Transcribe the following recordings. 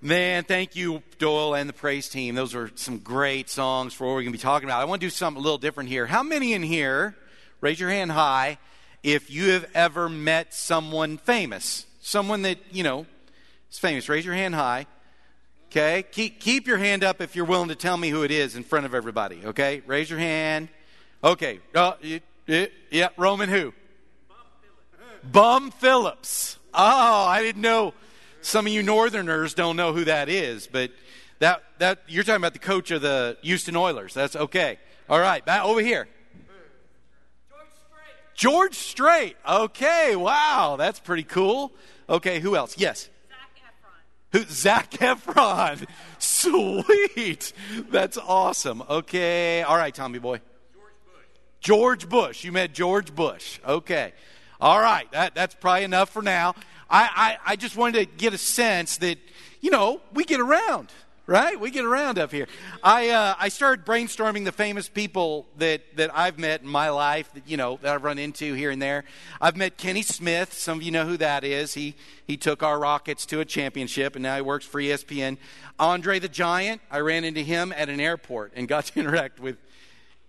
Man, thank you, Doyle and the praise team. Those were some great songs for what we're going to be talking about. I want to do something a little different here. How many in here, raise your hand high, if you have ever met someone famous? Someone that, you know, is famous. Raise your hand high. Okay? Keep, keep your hand up if you're willing to tell me who it is in front of everybody. Okay? Raise your hand. Okay. Uh, yeah, Roman who? Bum Phillips. Oh, I didn't know. Some of you Northerners don't know who that is, but that, that you're talking about the coach of the Houston Oilers. That's okay. All right, back over here. George Strait. George Strait. Okay, wow, that's pretty cool. Okay, who else? Yes. Zach. Who, Zac Efron. Sweet. That's awesome. Okay. All right, Tommy boy. George Bush. George Bush. You met George Bush. Okay. All right. That, that's probably enough for now. I, I, I just wanted to get a sense that, you know, we get around right? We get around up here. I uh, I started brainstorming the famous people that that I've met in my life that you know that I've run into here and there. I've met Kenny Smith. Some of you know who that is. He he took our Rockets to a championship, and now he works for ESPN. Andre the Giant. I ran into him at an airport and got to interact with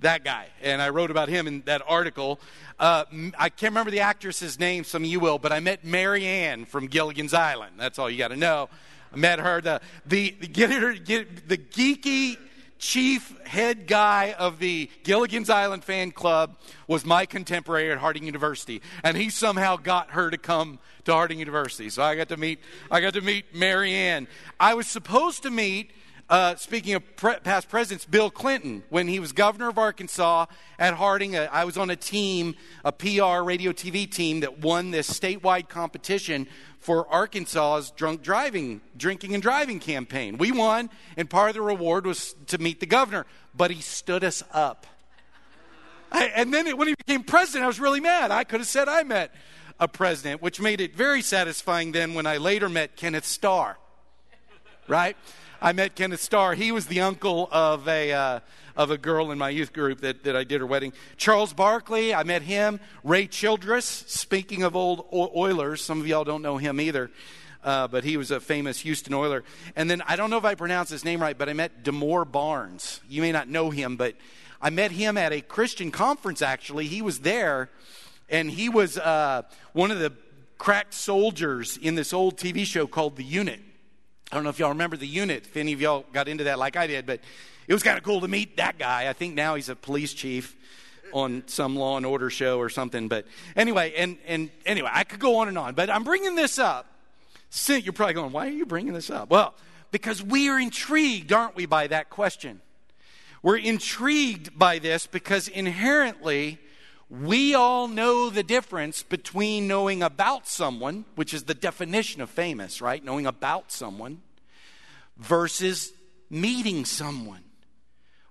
that guy. And I wrote about him in that article. Uh, I can't remember the actress's name, some of you will, but I met Mary Ann from Gilligan's Island. That's all you got to know. I met her, the, the, get her, get, the geeky chief head guy of the Gilligan's Island fan club was my contemporary at Harding University, and he somehow got her to come to Harding University. So I got to meet I got to meet Mary Ann. I was supposed to meet uh, speaking of pre- past presidents, Bill Clinton, when he was governor of Arkansas at Harding, uh, I was on a team, a PR radio TV team that won this statewide competition for Arkansas's drunk driving, drinking and driving campaign. We won, and part of the reward was to meet the governor, but he stood us up. I, and then it, when he became president, I was really mad. I could have said I met a president, which made it very satisfying then when I later met Kenneth Starr. Right? I met Kenneth Starr. He was the uncle of a, uh, of a girl in my youth group that, that I did her wedding. Charles Barkley, I met him. Ray Childress, speaking of old Oilers, some of y'all don't know him either. Uh, but he was a famous Houston Oiler. And then I don't know if I pronounced his name right, but I met Demore Barnes. You may not know him, but I met him at a Christian conference, actually. He was there, and he was uh, one of the cracked soldiers in this old TV show called The Unit. I don't know if y'all remember the unit, if any of y'all got into that like I did, but it was kind of cool to meet that guy. I think now he's a police chief on some law and order show or something. But anyway, and, and anyway, I could go on and on, but I'm bringing this up. You're probably going, why are you bringing this up? Well, because we are intrigued, aren't we, by that question? We're intrigued by this because inherently, we all know the difference between knowing about someone, which is the definition of famous, right? Knowing about someone, versus meeting someone.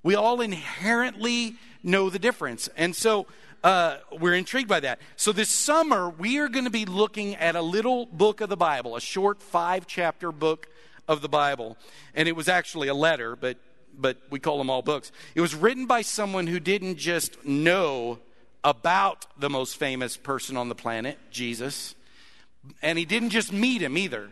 We all inherently know the difference. And so uh, we're intrigued by that. So this summer, we are going to be looking at a little book of the Bible, a short five chapter book of the Bible. And it was actually a letter, but, but we call them all books. It was written by someone who didn't just know about the most famous person on the planet, Jesus. And he didn't just meet him either,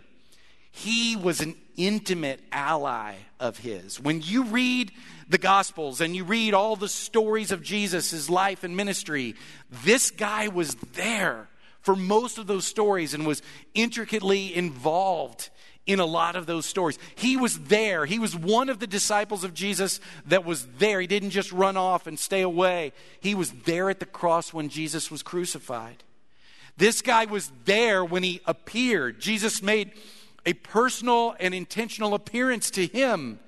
he was an intimate ally of his. When you read the Gospels and you read all the stories of Jesus, his life and ministry, this guy was there for most of those stories and was intricately involved in a lot of those stories. He was there. He was one of the disciples of Jesus that was there. He didn't just run off and stay away, he was there at the cross when Jesus was crucified. This guy was there when he appeared. Jesus made a personal and intentional appearance to him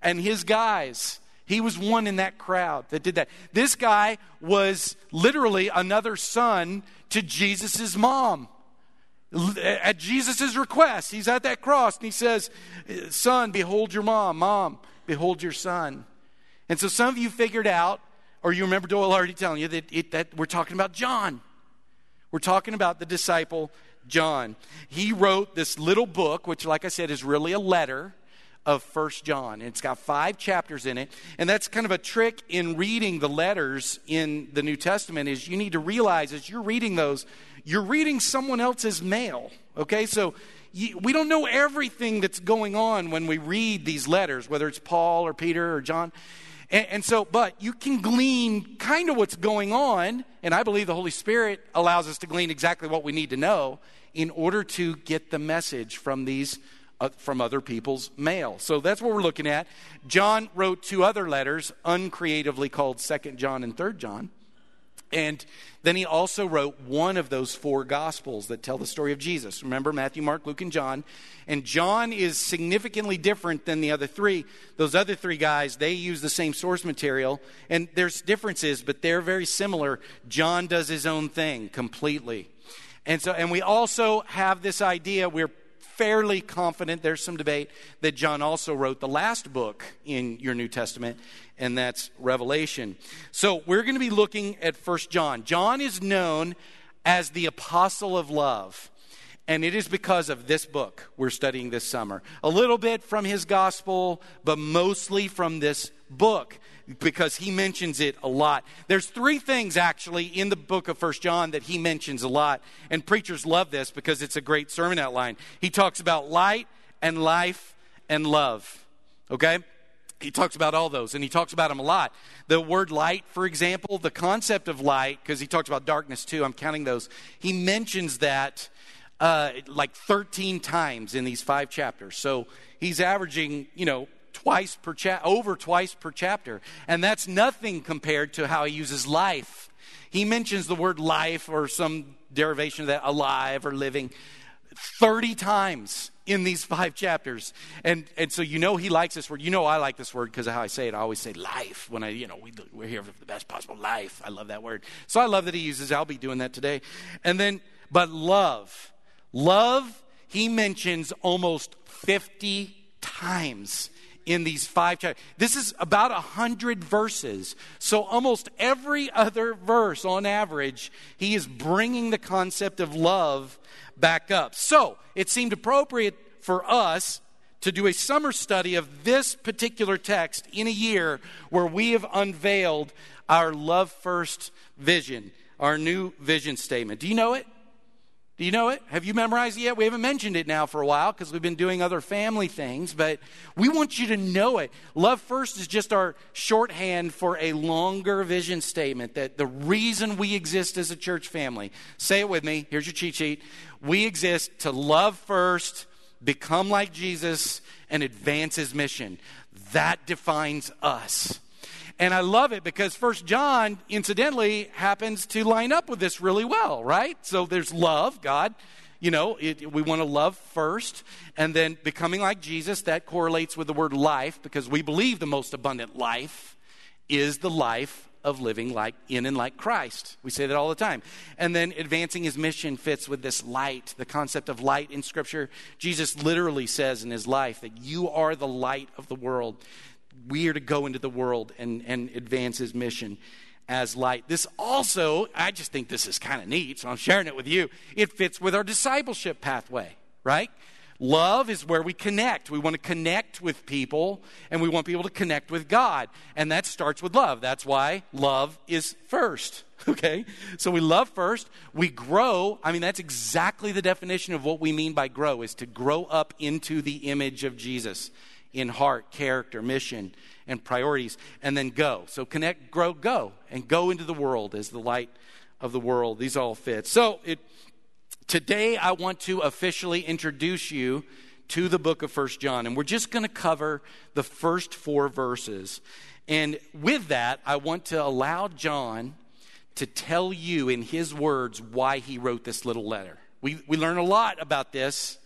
and his guys. He was one in that crowd that did that. This guy was literally another son to Jesus' mom at Jesus' request, he's at that cross and he says, Son, behold your mom. Mom, behold your son. And so some of you figured out, or you remember Doyle already telling you that, it, that we're talking about John. We're talking about the disciple John. He wrote this little book, which, like I said, is really a letter of First John. It's got five chapters in it. And that's kind of a trick in reading the letters in the New Testament is you need to realize as you're reading those, you're reading someone else's mail. Okay? So we don't know everything that's going on when we read these letters, whether it's Paul or Peter or John. And, and so, but you can glean kind of what's going on, and I believe the Holy Spirit allows us to glean exactly what we need to know in order to get the message from these Uh, from other people's mail. So that's what we're looking at. John wrote two other letters, uncreatively called Second John and Third John. And then he also wrote one of those four gospels that tell the story of Jesus. Remember Matthew, Mark, Luke, and John. And John is significantly different than the other three. Those other three guys, they use the same source material. And there's differences, but they're very similar. John does his own thing completely. And so, and we also have this idea, we're fairly confident, there's some debate, that John also wrote the last book in your New Testament, and that's Revelation. So we're going to be looking at First John. John is known as the apostle of love. And it is because of this book we're studying this summer. A little bit from his gospel, but mostly from this book because he mentions it a lot. There's three things actually in the book of First John that he mentions a lot, and preachers love this because it's a great sermon outline. He talks about light and life and love. Okay? He talks about all those, and he talks about them a lot. The word light, for example, the concept of light, because he talks about darkness too, I'm counting those. He mentions that uh, like 13 times in these five chapters. So he's averaging, you know, twice per cha- over twice per chapter. And that's nothing compared to how he uses life. He mentions the word life or some derivation of that, alive or living, 30 times in these five chapters. And, and so you know he likes this word. You know I like this word because of how I say it. I always say life when I, you know, we, we're here for the best possible life. I love that word. So I love that he uses I'll be doing that today. And then, but love. Love, he mentions almost 50 times in these five chapters. This is about a hundred verses. So almost every other verse on average, he is bringing the concept of love back up. So it seemed appropriate for us to do a summer study of this particular text in a year where we have unveiled our love first vision, our new vision statement. Do you know it? Do you know it? Have you memorized it yet? We haven't mentioned it now for a while because we've been doing other family things, but we want you to know it. Love First is just our shorthand for a longer vision statement that the reason we exist as a church family, say it with me, here's your cheat sheet. We exist to love first, become like Jesus, and advance his mission. That defines us. And I love it because First John, incidentally, happens to line up with this really well, right? So there's love, God. You know, it, we want to love first, and then becoming like Jesus, that correlates with the word life because we believe the most abundant life is the life of living like in and like Christ. We say that all the time. And then advancing his mission fits with this light, the concept of light in Scripture. Jesus literally says in his life that you are the light of the world we are to go into the world and, and advance his mission as light. This also, I just think this is kind of neat, so I'm sharing it with you. It fits with our discipleship pathway, right? Love is where we connect. We want to connect with people and we want people to connect with God. And that starts with love. That's why love is first. Okay? So we love first. We grow. I mean, that's exactly the definition of what we mean by grow is to grow up into the image of Jesus in heart, character, mission, and priorities, and then go. So connect, grow, go, and go into the world as the light of the world. These all fit. So it, today I want to officially introduce you to the book of First John, and we're just going to cover the first four verses. And with that, I want to allow John to tell you in his words why he wrote this little letter. We, we learn a lot about this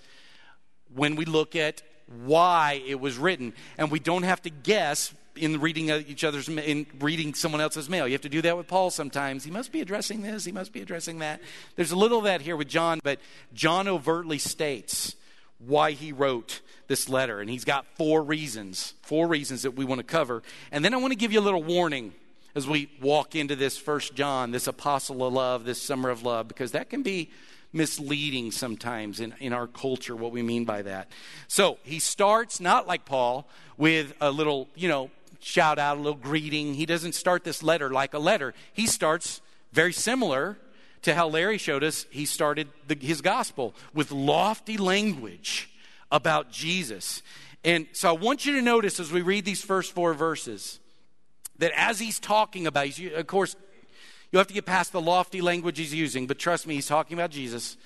when we look at why it was written. And we don't have to guess in reading uh, each other's in reading someone else's mail. You have to do that with Paul sometimes. He must be addressing this, he must be addressing that. There's a little of that here with John, but John overtly states why he wrote this letter and he's got four reasons, four reasons that we want to cover. And then I want to give you a little warning as we walk into this first John, this apostle of love, this summer of love because that can be misleading sometimes in, in our culture, what we mean by that. So he starts, not like Paul, with a little, you know, shout out, a little greeting. He doesn't start this letter like a letter. He starts very similar to how Larry showed us he started the, his gospel with lofty language about Jesus. And so I want you to notice as we read these first four verses that as he's talking about, of course, you have to get past the lofty language he's using, but trust me, he's talking about Jesus.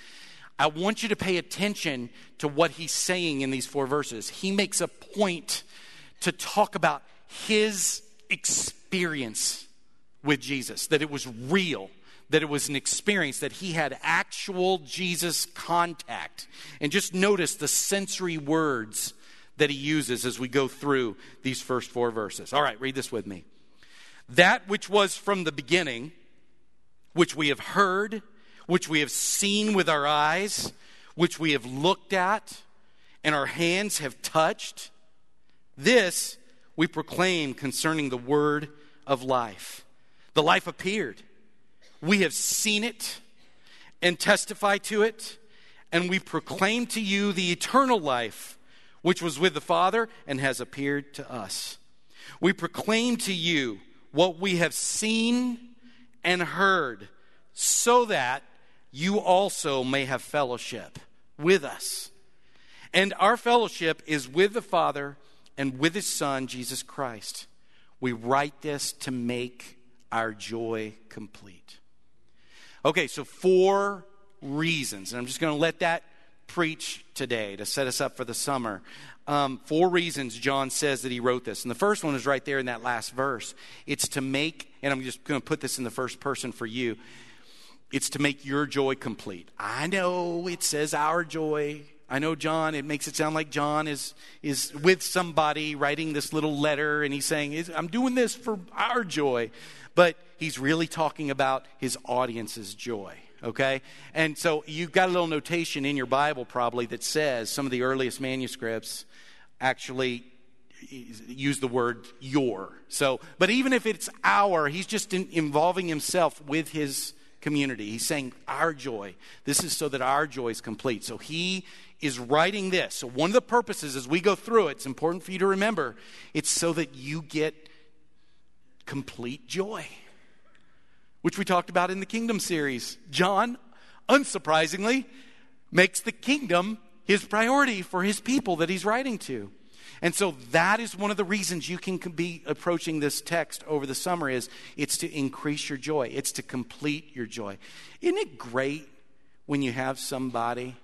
I want you to pay attention to what he's saying in these four verses. He makes a point to talk about his experience with Jesus, that it was real, that it was an experience, that he had actual Jesus contact. And just notice the sensory words that he uses as we go through these first four verses. All right, read this with me. That which was from the beginning, which we have heard, which we have seen with our eyes, which we have looked at, and our hands have touched, this we proclaim concerning the word of life. The life appeared. We have seen it and testify to it, and we proclaim to you the eternal life which was with the Father and has appeared to us. We proclaim to you what we have seen and heard, so that you also may have fellowship with us. And our fellowship is with the Father and with his Son, Jesus Christ. We write this to make our joy complete. Okay, so four reasons, and I'm just going to let that preach today to set us up for the summer. Um, four reasons John says that he wrote this. And the first one is right there in that last verse. It's to make, and I'm just going to put this in the first person for you, it's to make your joy complete. I know it says our joy, I know John, it makes it sound like John is, is with somebody writing this little letter and he's saying, I'm doing this for our joy. But he's really talking about his audience's joy, okay? And so you've got a little notation in your Bible probably that says some of the earliest manuscripts actually use the word your. So, but even if it's our, he's just in, involving himself with his community. He's saying our joy. This is so that our joy is complete. So he is writing this. So, one of the purposes as we go through it, it's important for you to remember it's so that you get complete joy, which we talked about in the kingdom series. John, unsurprisingly, makes the kingdom his priority for his people that he's writing to. And so that is one of the reasons you can be approaching this text over the summer is it's to increase your joy. It's to complete your joy. Isn't it great when you have somebody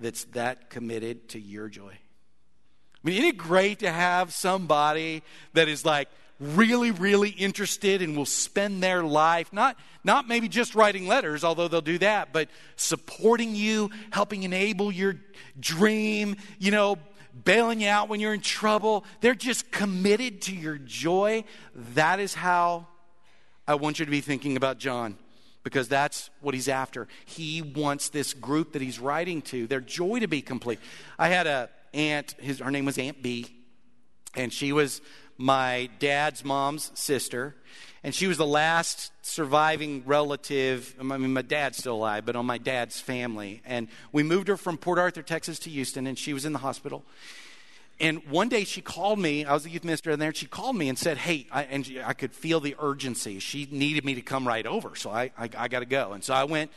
that's that committed to your joy. I mean, isn't it great to have somebody that is like really, really interested and will spend their life, not, not maybe just writing letters, although they'll do that, but supporting you, helping enable your dream, you know, bailing you out when you're in trouble. They're just committed to your joy. That is how I want you to be thinking about John because that's what he's after. He wants this group that he's writing to, their joy to be complete. I had a aunt, his, her name was Aunt B, and she was my dad's mom's sister, and she was the last surviving relative. I mean, my dad's still alive, but on my dad's family. And we moved her from Port Arthur, Texas to Houston, and she was in the hospital. And one day she called me. I was a youth minister in there. And she called me and said, "Hey," I, and she, I could feel the urgency. She needed me to come right over, so I, I, I got to go. And so I went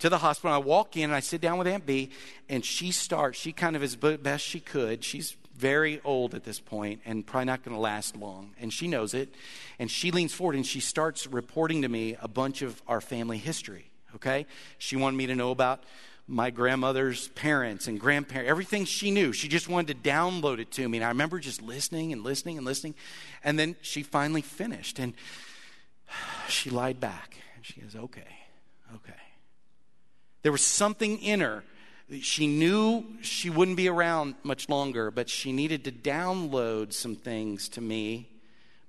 to the hospital. I walk in and I sit down with Aunt B, and she starts. She kind of as best she could. She's very old at this point and probably not going to last long, and she knows it. And she leans forward and she starts reporting to me a bunch of our family history. Okay, she wanted me to know about my grandmother's parents and grandparents, everything she knew. She just wanted to download it to me. And I remember just listening and listening and listening. And then she finally finished and she lied back. And she goes, okay, okay. There was something in her. She knew she wouldn't be around much longer, but she needed to download some things to me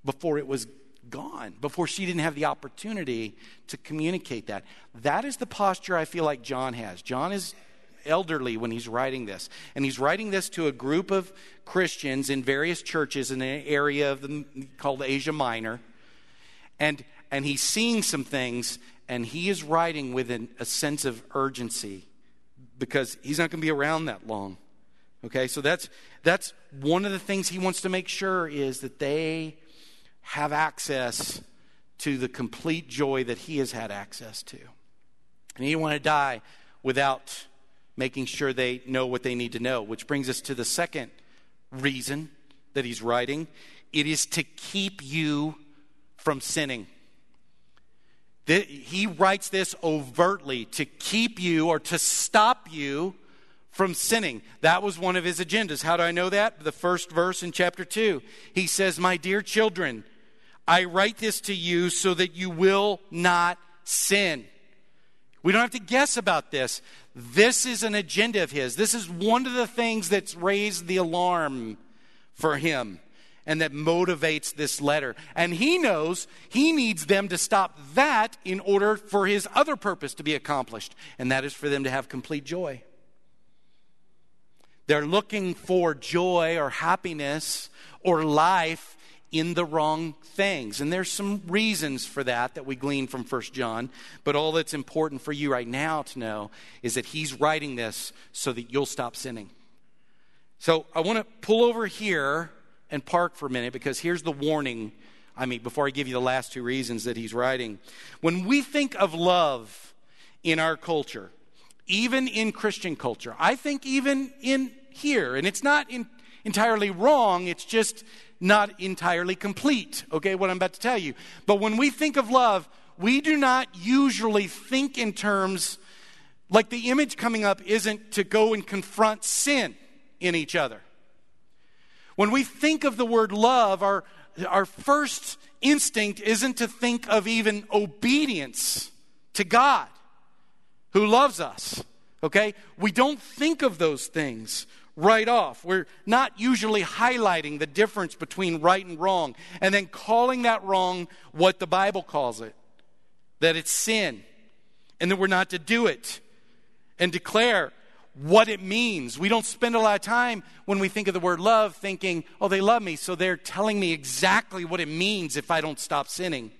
before it was gone before she didn't have the opportunity to communicate that. That is the posture I feel like John has. John is elderly when he's writing this. And he's writing this to a group of Christians in various churches in an area of the, called Asia Minor. And, and he's seeing some things, and he is writing with an, a sense of urgency because he's not going to be around that long. Okay, so that's, that's one of the things he wants to make sure is that they have access to the complete joy that he has had access to. And he didn't want to die without making sure they know what they need to know, which brings us to the second reason that he's writing it is to keep you from sinning. He writes this overtly to keep you or to stop you from sinning. That was one of his agendas. How do I know that? The first verse in chapter 2. He says, My dear children, I write this to you so that you will not sin. We don't have to guess about this. This is an agenda of his. This is one of the things that's raised the alarm for him and that motivates this letter. And he knows he needs them to stop that in order for his other purpose to be accomplished, and that is for them to have complete joy. They're looking for joy or happiness or life in the wrong things. And there's some reasons for that that we glean from First John. But all that's important for you right now to know is that he's writing this so that you'll stop sinning. So I want to pull over here and park for a minute because here's the warning. I mean, before I give you the last two reasons that he's writing. When we think of love in our culture, even in Christian culture, I think even in here, and it's not in, entirely wrong, it's just not entirely complete, okay, what I'm about to tell you. But when we think of love, we do not usually think in terms like the image coming up isn't to go and confront sin in each other. When we think of the word love, our, our first instinct isn't to think of even obedience to God who loves us. Okay? We don't think of those things right off. We're not usually highlighting the difference between right and wrong and then calling that wrong what the Bible calls it that it's sin and that we're not to do it and declare what it means. We don't spend a lot of time when we think of the word love thinking, oh, they love me, so they're telling me exactly what it means if I don't stop sinning.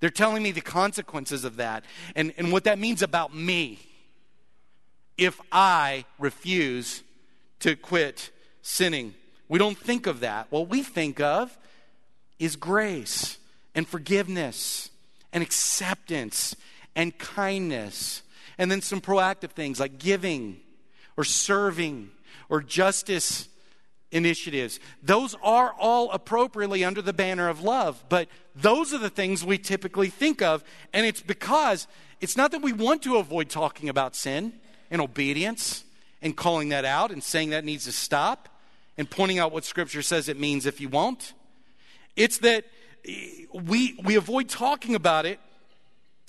They're telling me the consequences of that and, and what that means about me if I refuse to quit sinning. We don't think of that. What we think of is grace and forgiveness and acceptance and kindness. And then some proactive things like giving or serving or justice initiatives. Those are all appropriately under the banner of love, but those are the things we typically think of. And it's because it's not that we want to avoid talking about sin and obedience and calling that out and saying that needs to stop and pointing out what Scripture says it means if you won't. It's that we, we avoid talking about it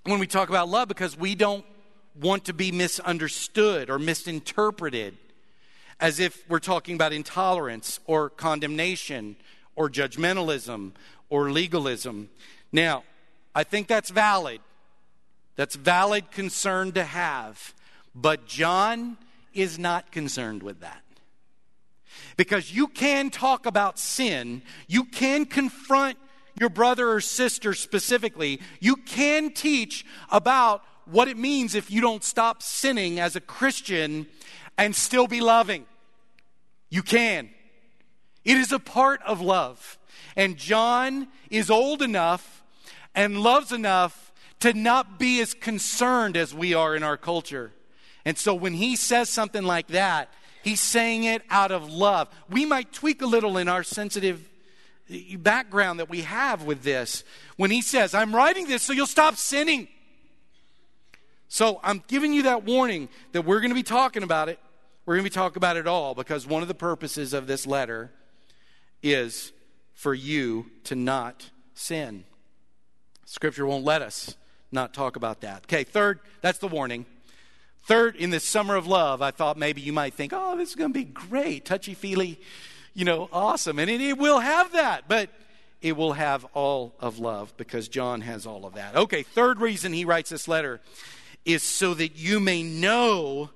when we talk about love because we don't want to be misunderstood or misinterpreted as if we're talking about intolerance or condemnation or judgmentalism or legalism. Now, I think that's valid. That's valid concern to have. But John is not concerned with that. Because you can talk about sin, you can confront your brother or sister specifically, you can teach about what it means if you don't stop sinning as a Christian and still be loving. You can. It is a part of love. And John is old enough and loves enough to not be as concerned as we are in our culture. And so when he says something like that, he's saying it out of love. We might tweak a little in our sensitive background that we have with this. When he says, I'm writing this so you'll stop sinning. So I'm giving you that warning that we're going to be talking about it. We're going to be talking about it all because one of the purposes of this letter is for you to not sin. Scripture won't let us not talk about that. Okay, third, that's the warning. Third, in this summer of love, I thought maybe you might think, oh, this is going to be great, touchy feely, you know, awesome. And it, it will have that, but it will have all of love because John has all of that. Okay, third reason he writes this letter is so that you may know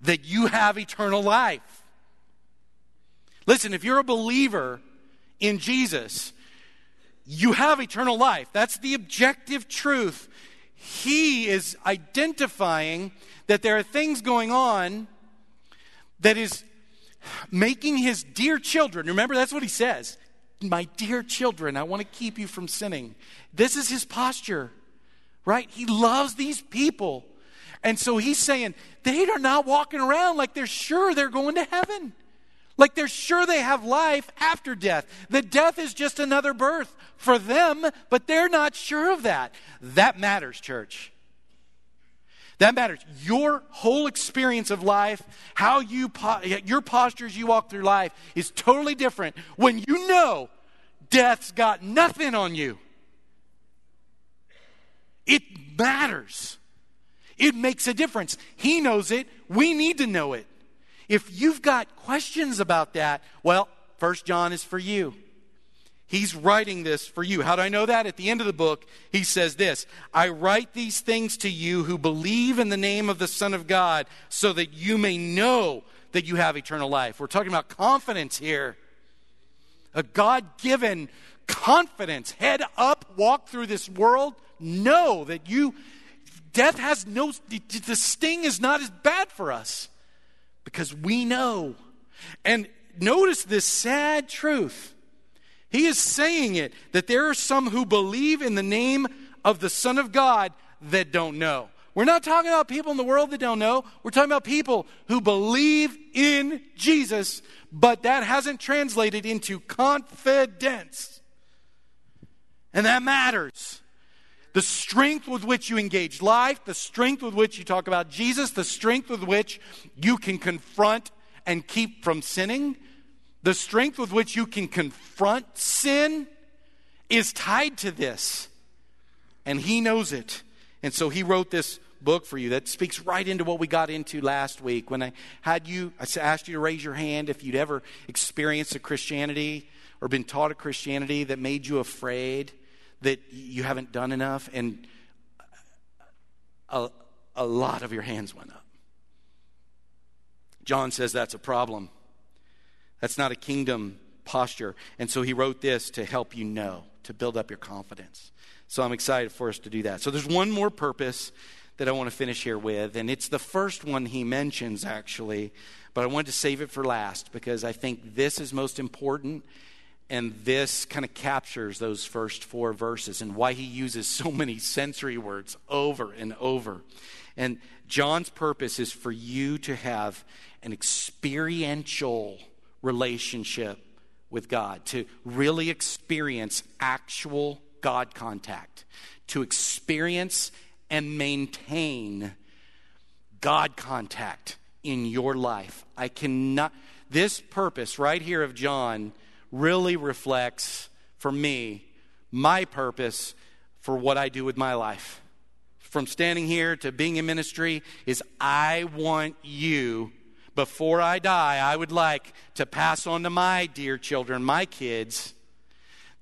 that you have eternal life. Listen, if you're a believer in Jesus, you have eternal life. That's the objective truth. He is identifying that there are things going on that is making his dear children, remember that's what he says, my dear children, I want to keep you from sinning. This is his posture, right? He loves these people. And so he's saying they are not walking around like they're sure they're going to heaven. Like they're sure they have life after death. That death is just another birth for them, but they're not sure of that. That matters, church. That matters. Your whole experience of life, how you your postures you walk through life is totally different when you know death's got nothing on you. It matters. It makes a difference. He knows it. We need to know it. If you've got questions about that, well, First John is for you. He's writing this for you. How do I know that? At the end of the book, he says this I write these things to you who believe in the name of the Son of God, so that you may know that you have eternal life. We're talking about confidence here. A God given confidence. Head up, walk through this world, know that you, death has no, the sting is not as bad for us because we know. And notice this sad truth he is saying it that there are some who believe in the name of the Son of God that don't know. We're not talking about people in the world that don't know. We're talking about people who believe in Jesus, but that hasn't translated into confidence. And that matters. The strength with which you engage life, the strength with which you talk about Jesus, the strength with which you can confront and keep from sinning, the strength with which you can confront sin is tied to this. And he knows it. And so he wrote this book for you that speaks right into what we got into last week when I had you, I asked you to raise your hand if you'd ever experienced a Christianity or been taught a Christianity that made you afraid that you haven't done enough. And a, a lot of your hands went up. John says that's a problem. That's not a kingdom posture. And so he wrote this to help you know, to build up your confidence. So I'm excited for us to do that. So there's one more purpose that I want to finish here with, and it's the first one he mentions actually, but I wanted to save it for last because I think this is most important. And this kind of captures those first four verses and why he uses so many sensory words over and over. And John's purpose is for you to have an experiential relationship with God, to really experience actual God contact, to experience and maintain God contact in your life. I cannot, this purpose right here of John really reflects for me my purpose for what I do with my life. From standing here to being in ministry, is I want you before I die, I would like to pass on to my dear children, my kids,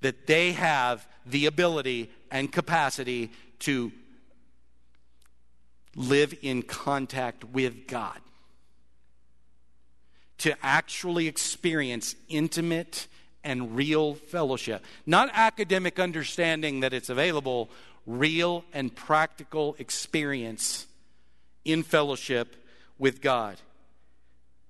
that they have the ability and capacity to live in contact with God, to actually experience intimate and real fellowship. Not academic understanding that it's available, real and practical experience in fellowship with God.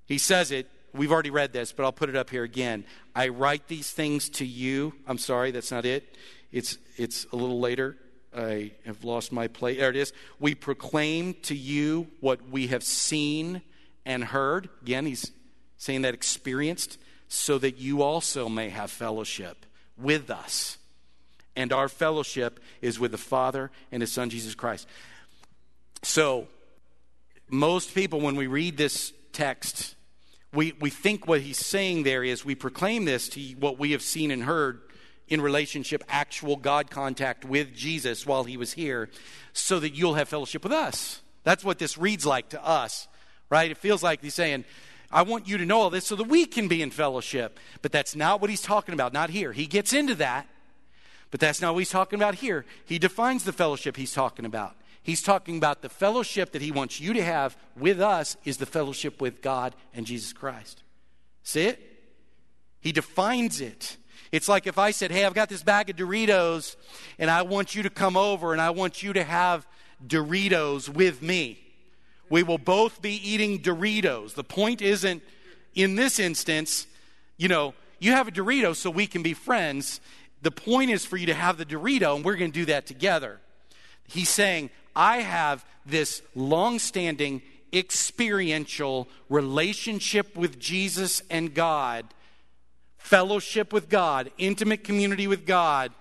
He says it. We've already read this, but I'll put it up here again. I write these things to you. I'm sorry, that's not it. It's, it's a little later. I have lost my place. There it is. We proclaim to you what we have seen and heard. Again, he's saying that experienced, so that you also may have fellowship with us. And our fellowship is with the Father and His Son, Jesus Christ. So, most people, when we read this text, we, we think what he's saying there is we proclaim this to what we have seen and heard in relationship, actual God contact with Jesus while he was here, so that you'll have fellowship with us. That's what this reads like to us, right? It feels like he's saying, I want you to know all this so that we can be in fellowship. But that's not what he's talking about, not here. He gets into that, but that's not what he's talking about here. He defines the fellowship he's talking about. He's talking about the fellowship that he wants you to have with us is the fellowship with God and Jesus Christ. See it? He defines it. It's like if I said, Hey, I've got this bag of Doritos, and I want you to come over and I want you to have Doritos with me. We will both be eating Doritos. The point isn't, in this instance, you know, you have a Dorito so we can be friends. The point is for you to have the Dorito, and we're going to do that together. He's saying, I have this long standing experiential relationship with Jesus and God, fellowship with God, intimate community with God.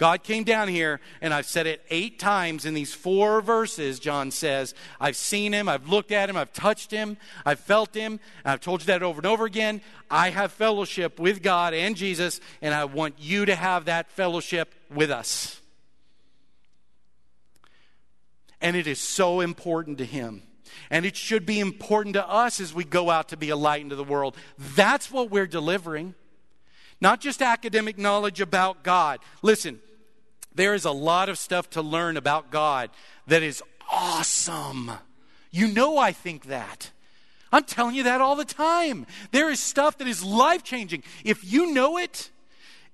God came down here, and I've said it eight times in these four verses, John says. I've seen him, I've looked at him, I've touched him, I've felt him, and I've told you that over and over again. I have fellowship with God and Jesus, and I want you to have that fellowship with us. And it is so important to him. And it should be important to us as we go out to be a light into the world. That's what we're delivering. Not just academic knowledge about God. Listen, there is a lot of stuff to learn about God that is awesome. You know, I think that. I'm telling you that all the time. There is stuff that is life changing. If you know it,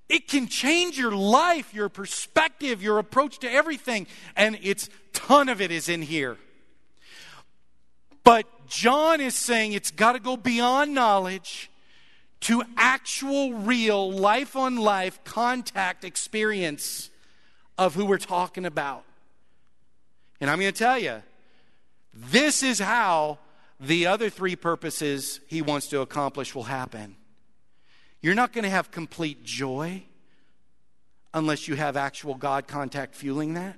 it can change your life, your perspective, your approach to everything. And it's ton of it is in here. But John is saying it's got to go beyond knowledge to actual, real, life on life contact experience of who we're talking about. And I'm going to tell you, this is how the other three purposes he wants to accomplish will happen. You're not going to have complete joy unless you have actual God contact fueling that,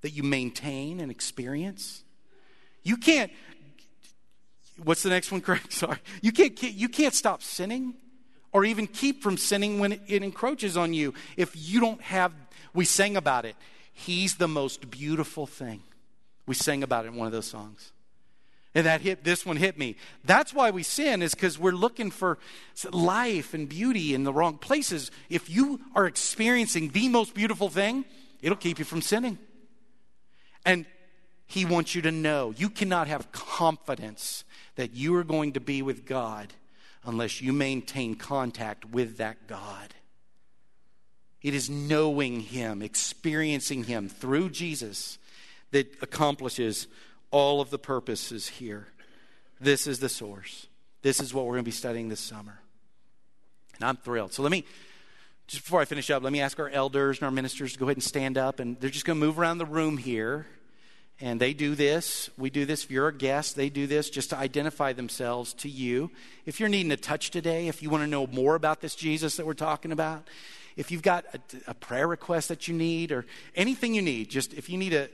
that you maintain and experience. You can't, What's the next one, Craig? Sorry. You can't, you can't stop sinning or even keep from sinning when it, encroaches on you if you don't have, we sang about it. He's the most beautiful thing. We sang about it in one of those songs. And that hit, this one hit me. That's why we sin, is because we're looking for life and beauty in the wrong places. If you are experiencing the most beautiful thing, it'll keep you from sinning. And he wants you to know you cannot have confidence that you are going to be with God unless you maintain contact with that God. It is knowing Him, experiencing Him through Jesus that accomplishes all of the purposes here. This is the source. This is what we're going to be studying this summer. And I'm thrilled. So let me, just before I finish up, let me ask our elders and our ministers to go ahead and stand up. And they're just going to move around the room here. And they do this. We do this. If you're a guest, they do this just to identify themselves to you. If you're needing a touch today, if you want to know more about this Jesus that we're talking about, if you've got a, a prayer request that you need or anything you need, just if you need a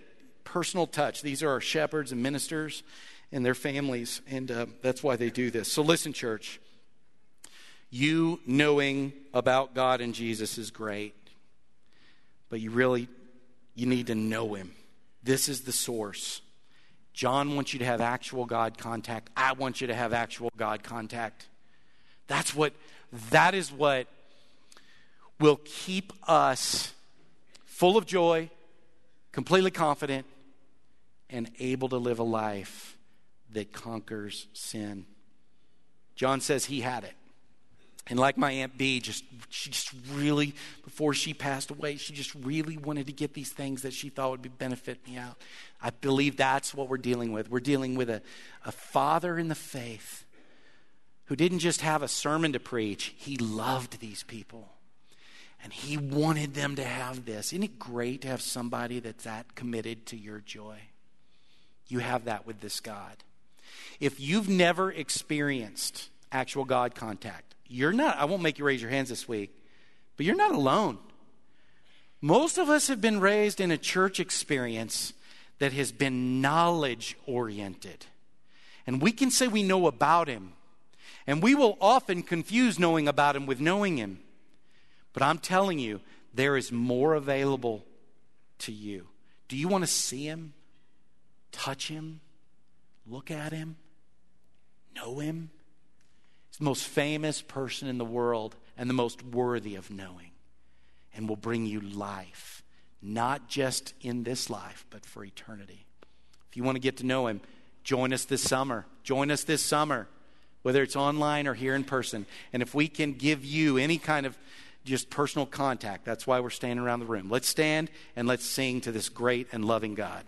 personal touch, these are our shepherds and ministers and their families. And uh, that's why they do this. So listen, church. You knowing about God and Jesus is great, but you really you need to know him. This is the source. John wants you to have actual God contact. I want you to have actual God contact. That's what, that is what will keep us full of joy, completely confident, and able to live a life that conquers sin. John says he had it. And like my Aunt B, just she just really, before she passed away, she just really wanted to get these things that she thought would be benefit me out. I believe that's what we're dealing with. We're dealing with a, a father in the faith who didn't just have a sermon to preach, he loved these people. And he wanted them to have this. Isn't it great to have somebody that's that committed to your joy? You have that with this God. If you've never experienced actual God contact, you're not, I won't make you raise your hands this week, but you're not alone. Most of us have been raised in a church experience that has been knowledge oriented. And we can say we know about him. And we will often confuse knowing about him with knowing him. But I'm telling you, there is more available to you. Do you want to see him? Touch him? Look at him? Know him? He's the most famous person in the world and the most worthy of knowing, and will bring you life, not just in this life, but for eternity. If you want to get to know him, join us this summer. Join us this summer, whether it's online or here in person. And if we can give you any kind of just personal contact, that's why we're standing around the room. Let's stand and let's sing to this great and loving God.